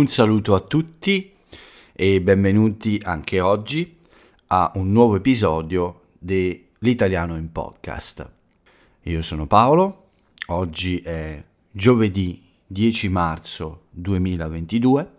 Un saluto a tutti e benvenuti anche oggi a un nuovo episodio dell'Italiano in Podcast. Io sono Paolo, oggi è giovedì 10 marzo 2022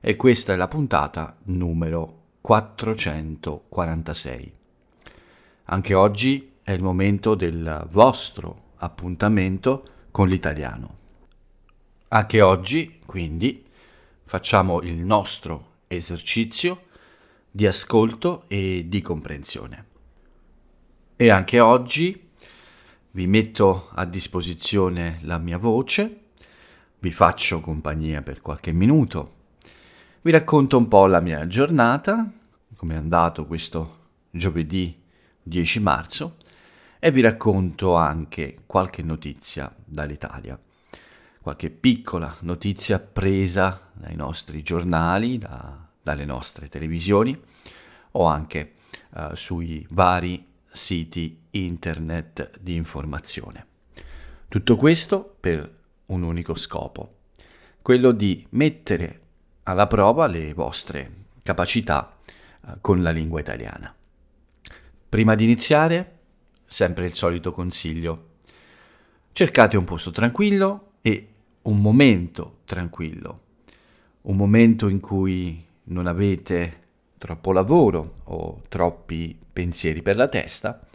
e questa è la puntata numero 446. Anche oggi è il momento del vostro appuntamento con l'italiano. Anche oggi, quindi, facciamo il nostro esercizio di ascolto e di comprensione. E anche oggi vi metto a disposizione la mia voce, vi faccio compagnia per qualche minuto, vi racconto un po' la mia giornata, come è andato questo giovedì 10 marzo e vi racconto anche qualche notizia dall'Italia qualche piccola notizia presa dai nostri giornali, da, dalle nostre televisioni o anche uh, sui vari siti internet di informazione. Tutto questo per un unico scopo, quello di mettere alla prova le vostre capacità uh, con la lingua italiana. Prima di iniziare, sempre il solito consiglio. Cercate un posto tranquillo e un momento tranquillo, un momento in cui non avete troppo lavoro o troppi pensieri per la testa,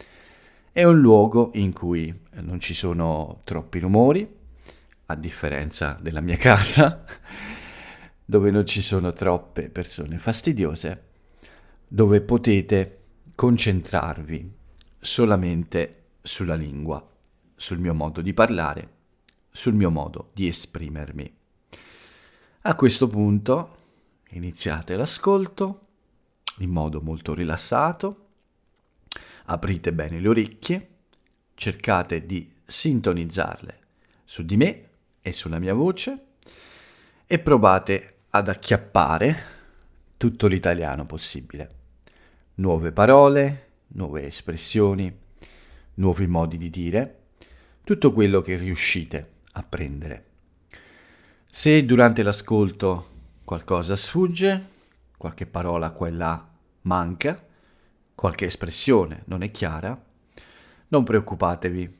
è un luogo in cui non ci sono troppi rumori, a differenza della mia casa, dove non ci sono troppe persone fastidiose, dove potete concentrarvi solamente sulla lingua, sul mio modo di parlare sul mio modo di esprimermi. A questo punto iniziate l'ascolto in modo molto rilassato, aprite bene le orecchie, cercate di sintonizzarle su di me e sulla mia voce e provate ad acchiappare tutto l'italiano possibile. Nuove parole, nuove espressioni, nuovi modi di dire, tutto quello che riuscite apprendere. Se durante l'ascolto qualcosa sfugge, qualche parola qua e là manca, qualche espressione non è chiara, non preoccupatevi.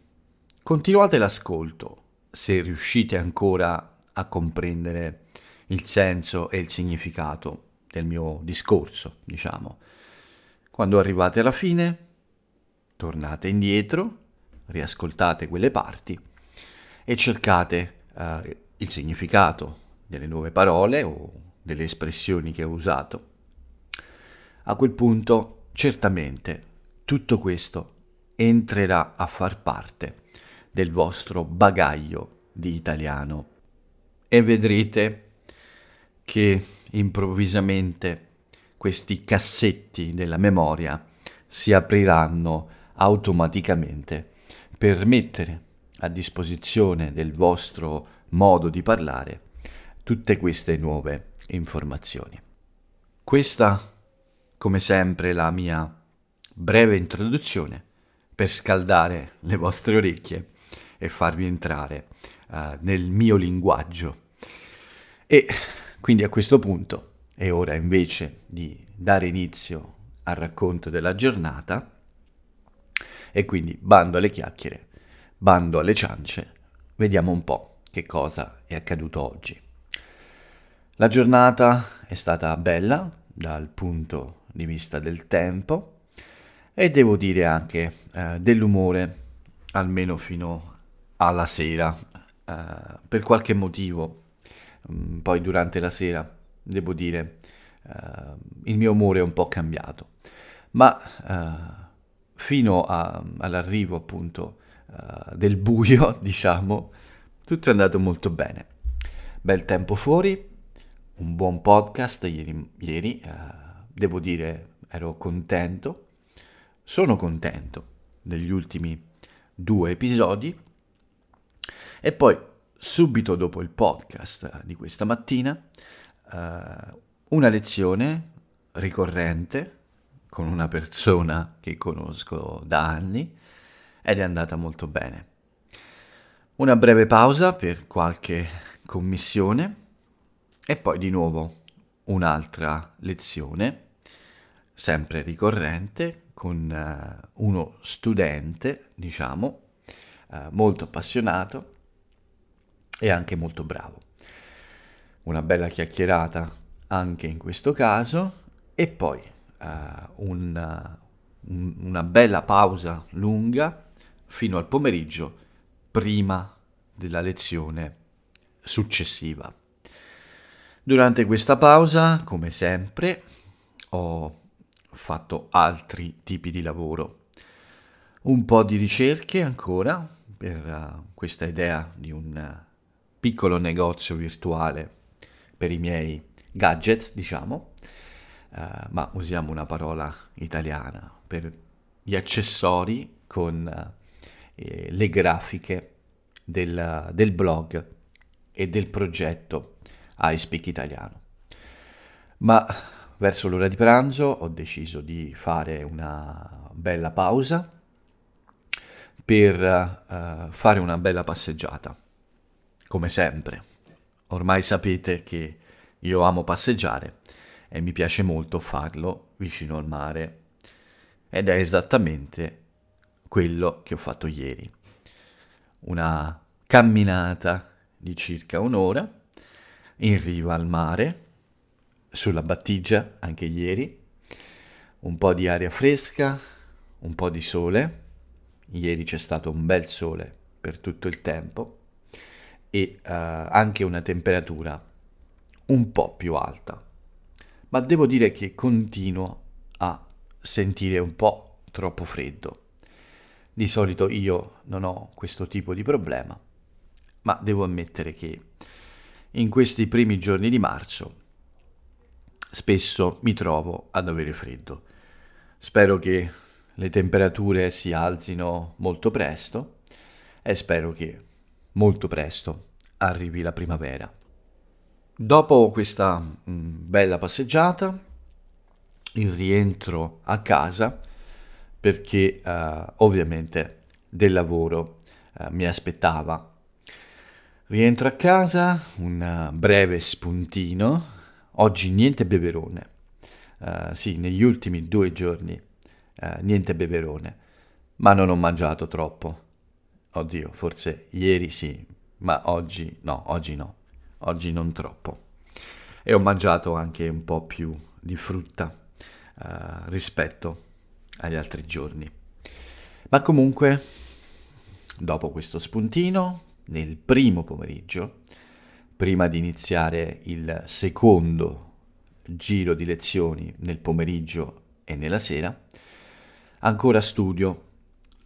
Continuate l'ascolto se riuscite ancora a comprendere il senso e il significato del mio discorso, diciamo. Quando arrivate alla fine, tornate indietro, riascoltate quelle parti e cercate uh, il significato delle nuove parole o delle espressioni che ho usato. A quel punto certamente tutto questo entrerà a far parte del vostro bagaglio di italiano e vedrete che improvvisamente questi cassetti della memoria si apriranno automaticamente per mettere a disposizione del vostro modo di parlare tutte queste nuove informazioni. Questa, come sempre, è la mia breve introduzione per scaldare le vostre orecchie e farvi entrare uh, nel mio linguaggio. E quindi a questo punto è ora invece di dare inizio al racconto della giornata e quindi bando alle chiacchiere bando alle ciance, vediamo un po' che cosa è accaduto oggi. La giornata è stata bella dal punto di vista del tempo e devo dire anche eh, dell'umore, almeno fino alla sera. Eh, per qualche motivo, mm, poi durante la sera, devo dire, eh, il mio umore è un po' cambiato, ma eh, fino a, all'arrivo appunto uh, del buio, diciamo, tutto è andato molto bene. Bel tempo fuori, un buon podcast ieri, ieri uh, devo dire ero contento, sono contento degli ultimi due episodi e poi subito dopo il podcast di questa mattina uh, una lezione ricorrente con una persona che conosco da anni ed è andata molto bene. Una breve pausa per qualche commissione e poi di nuovo un'altra lezione, sempre ricorrente, con uh, uno studente, diciamo, uh, molto appassionato e anche molto bravo. Una bella chiacchierata anche in questo caso e poi uh, un, un, una bella pausa lunga fino al pomeriggio prima della lezione successiva. Durante questa pausa, come sempre, ho fatto altri tipi di lavoro. Un po' di ricerche ancora per uh, questa idea di un uh, piccolo negozio virtuale per i miei gadget, diciamo, uh, ma usiamo una parola italiana per gli accessori con eh, le grafiche del, del blog e del progetto I Speak Italiano. Ma verso l'ora di pranzo ho deciso di fare una bella pausa per uh, fare una bella passeggiata, come sempre. Ormai sapete che io amo passeggiare e mi piace molto farlo vicino al mare ed è esattamente quello che ho fatto ieri. Una camminata di circa un'ora in riva al mare, sulla battigia anche ieri, un po' di aria fresca, un po' di sole, ieri c'è stato un bel sole per tutto il tempo e uh, anche una temperatura un po' più alta. Ma devo dire che continuo a sentire un po' troppo freddo. Di solito io non ho questo tipo di problema, ma devo ammettere che in questi primi giorni di marzo spesso mi trovo ad avere freddo. Spero che le temperature si alzino molto presto e spero che molto presto arrivi la primavera. Dopo questa mm, bella passeggiata, il rientro a casa perché uh, ovviamente del lavoro uh, mi aspettava. Rientro a casa, un breve spuntino, oggi niente beverone, uh, sì, negli ultimi due giorni niente beverone, ma non ho mangiato troppo. Oddio, forse ieri sì, ma oggi no, oggi no, oggi non troppo. E ho mangiato anche un po' più di frutta rispetto agli altri giorni. Ma comunque, dopo questo spuntino, nel primo pomeriggio, prima di iniziare il secondo giro di lezioni nel pomeriggio e nella sera, ancora studio.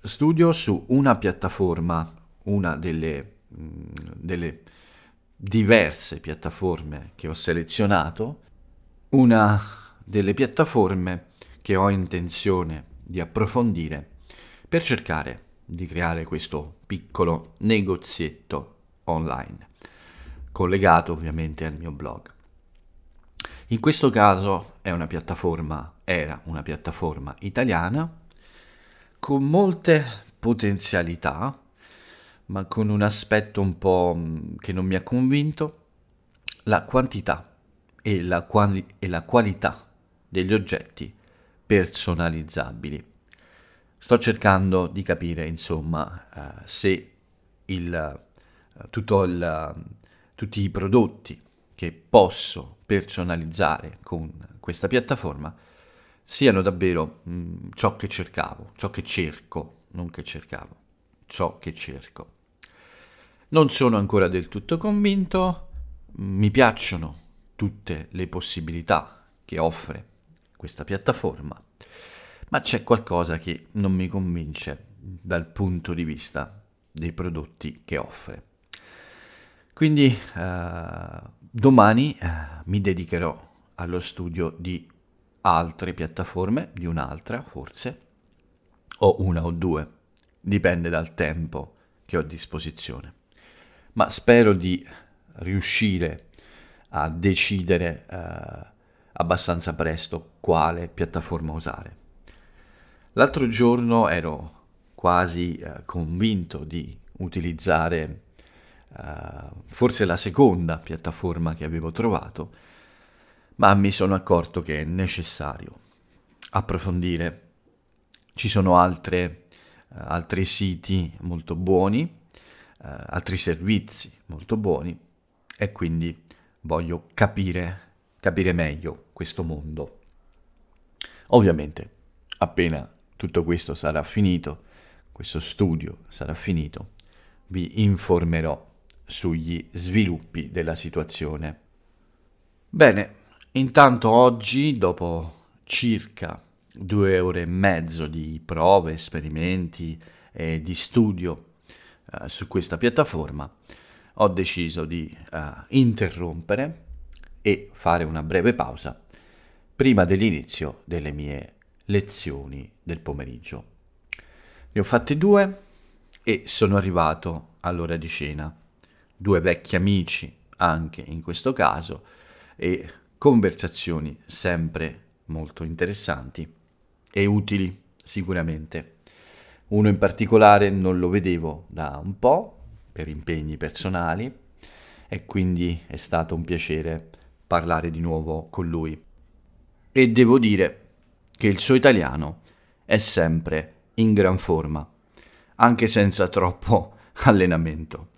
Studio su una piattaforma, una delle, mm, delle diverse piattaforme che ho selezionato, una delle piattaforme che ho intenzione di approfondire per cercare di creare questo piccolo negozietto online, collegato ovviamente al mio blog. In questo caso è una piattaforma, era una piattaforma italiana con molte potenzialità, ma con un aspetto un po' mm, che non mi ha convinto, la quantità e la, quali- e la qualità degli oggetti personalizzabili. Sto cercando di capire, insomma, uh, se il, uh, il, uh, tutti i prodotti che posso personalizzare con questa piattaforma siano davvero mh, mm, ciò che cercavo, ciò che cerco, non che cercavo, ciò che cerco. Non sono ancora del tutto convinto, mi piacciono tutte le possibilità che offre questa piattaforma, ma c'è qualcosa che non mi convince dal punto di vista dei prodotti che offre. Quindi eh, domani eh, mi dedicherò allo studio di altre piattaforme, di un'altra forse, o una o due, dipende dal tempo che ho a disposizione. Ma spero di riuscire a decidere eh, abbastanza presto quale piattaforma usare. L'altro giorno ero quasi eh, convinto di utilizzare uh, forse la seconda piattaforma che avevo trovato, ma mi sono accorto che è necessario approfondire. Ci sono altre, uh, altri siti molto buoni, uh, altri servizi molto buoni e quindi voglio capire, capire meglio questo mondo. Ovviamente, appena tutto questo sarà finito, questo studio sarà finito, vi informerò sugli sviluppi della situazione. Bene, intanto oggi, dopo circa due ore e mezzo di prove, esperimenti e di studio eh, su questa piattaforma, ho deciso di eh, interrompere e fare una breve pausa prima dell'inizio delle mie lezioni del pomeriggio. Ne ho fatte due e sono arrivato all'ora di cena. Due vecchi amici anche in questo caso e conversazioni sempre molto interessanti e utili sicuramente. Uno in particolare non lo vedevo da un po' per impegni personali e quindi è stato un piacere parlare di nuovo con lui. E devo dire che il suo italiano è sempre in gran forma, anche senza troppo allenamento.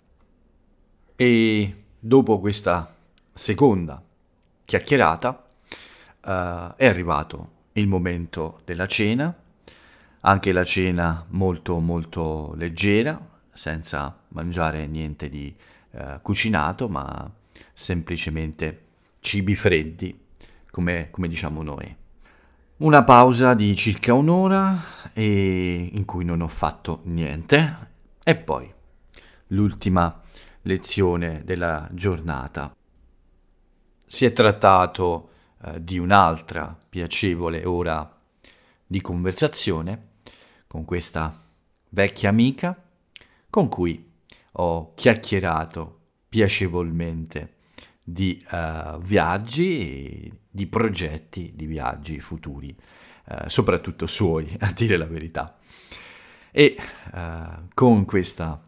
E dopo questa seconda chiacchierata uh, è arrivato il momento della cena, anche la cena molto molto leggera, senza mangiare niente di uh, cucinato, ma semplicemente cibi freddi, come, come diciamo noi. Una pausa di circa un'ora in cui non ho fatto niente e poi l'ultima lezione della giornata. Si è trattato eh, di un'altra piacevole ora di conversazione con questa vecchia amica con cui ho chiacchierato piacevolmente di uh, viaggi di progetti di viaggi futuri, uh, soprattutto suoi, a dire la verità. E uh, con questa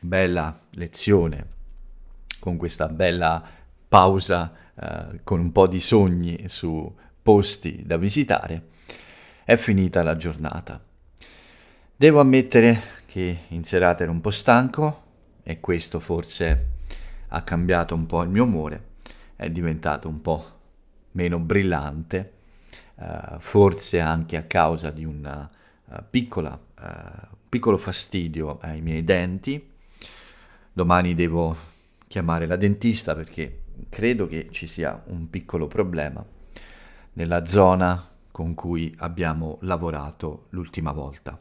bella lezione, con questa bella pausa, con un po' di sogni su posti da visitare, è finita la giornata. Devo ammettere che in serata ero un po' stanco e questo forse ha cambiato un po' il mio umore, è diventato un po' meno brillante, uh, forse anche a causa di un uh, piccola, uh, piccolo fastidio ai miei denti. Domani devo chiamare la dentista perché credo che ci sia un piccolo problema nella zona con cui abbiamo lavorato l'ultima volta.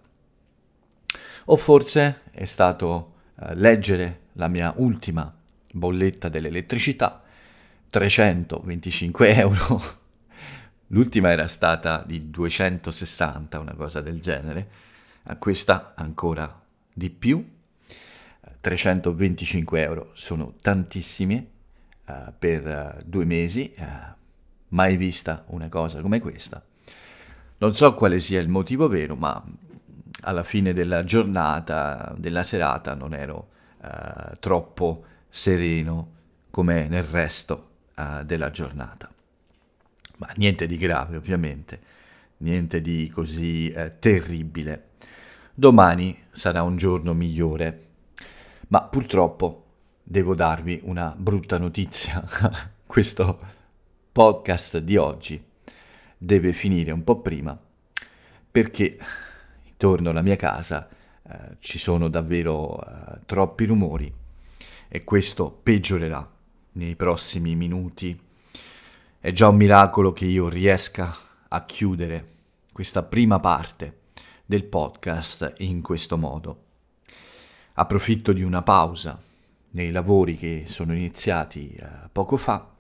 O forse è stato leggere la mia ultima bolletta dell'elettricità, 325 euro. L'ultima era stata di 260, una cosa del genere, a questa ancora di più. 325 euro sono tantissimi uh, per uh, due mesi, uh, mai vista una cosa come questa. Non so quale sia il motivo vero, ma alla fine della giornata, della serata, non ero troppo sereno come nel resto uh, della giornata. Ma niente di grave ovviamente, niente di così eh, terribile. Domani sarà un giorno migliore, ma purtroppo devo darvi una brutta notizia. Questo podcast di oggi deve finire un po' prima perché intorno alla mia casa eh, ci sono davvero eh, troppi rumori e questo peggiorerà nei prossimi minuti. È già un miracolo che io riesca a chiudere questa prima parte del podcast in questo modo. Approfitto di una pausa nei lavori che sono iniziati uh, poco fa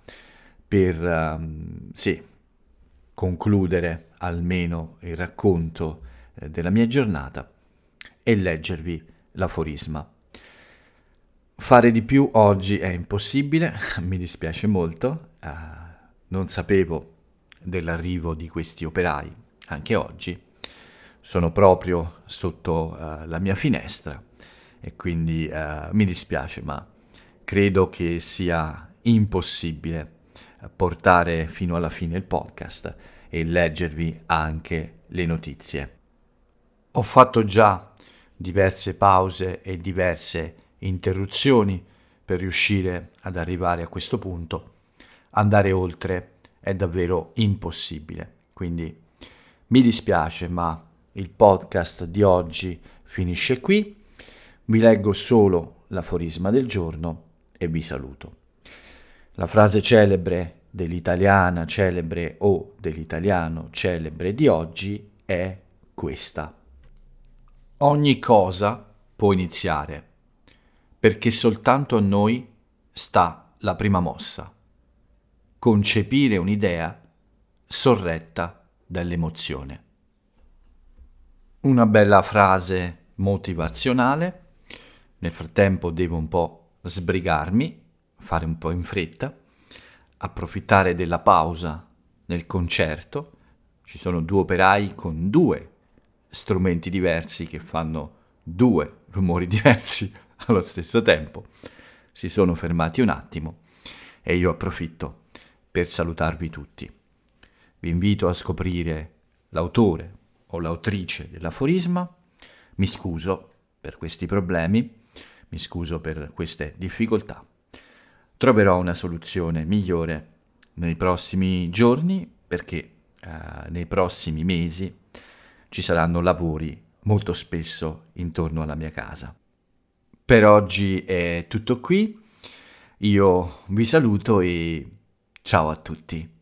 per um, sì, concludere almeno il racconto uh, della mia giornata e leggervi l'aforisma. Fare di più oggi è impossibile, mi dispiace molto, uh, non sapevo dell'arrivo di questi operai anche oggi, sono proprio sotto uh, la mia finestra e quindi uh, mi dispiace ma credo che sia impossibile portare fino alla fine il podcast e leggervi anche le notizie. Ho fatto già diverse pause e diverse interruzioni per riuscire ad arrivare a questo punto. Andare oltre è davvero impossibile. Quindi mi dispiace, ma il podcast di oggi finisce qui. Vi leggo solo l'aforisma del giorno e vi saluto. La frase celebre dell'italiana celebre o dell'italiano celebre di oggi è questa. Ogni cosa può iniziare, perché soltanto a noi sta la prima mossa. Concepire un'idea sorretta dall'emozione. Una bella frase motivazionale. Nel frattempo devo un po' sbrigarmi, fare un po' in fretta, approfittare della pausa nel concerto. Ci sono due operai con due strumenti diversi che fanno due rumori diversi allo stesso tempo. Si sono fermati un attimo e io approfitto per salutarvi tutti. Vi invito a scoprire l'autore o l'autrice dell'aforisma. Mi scuso per questi problemi, mi scuso per queste difficoltà. Troverò una soluzione migliore nei prossimi giorni perché eh, nei prossimi mesi ci saranno lavori molto spesso intorno alla mia casa. Per oggi è tutto qui, io vi saluto e ciao a tutti.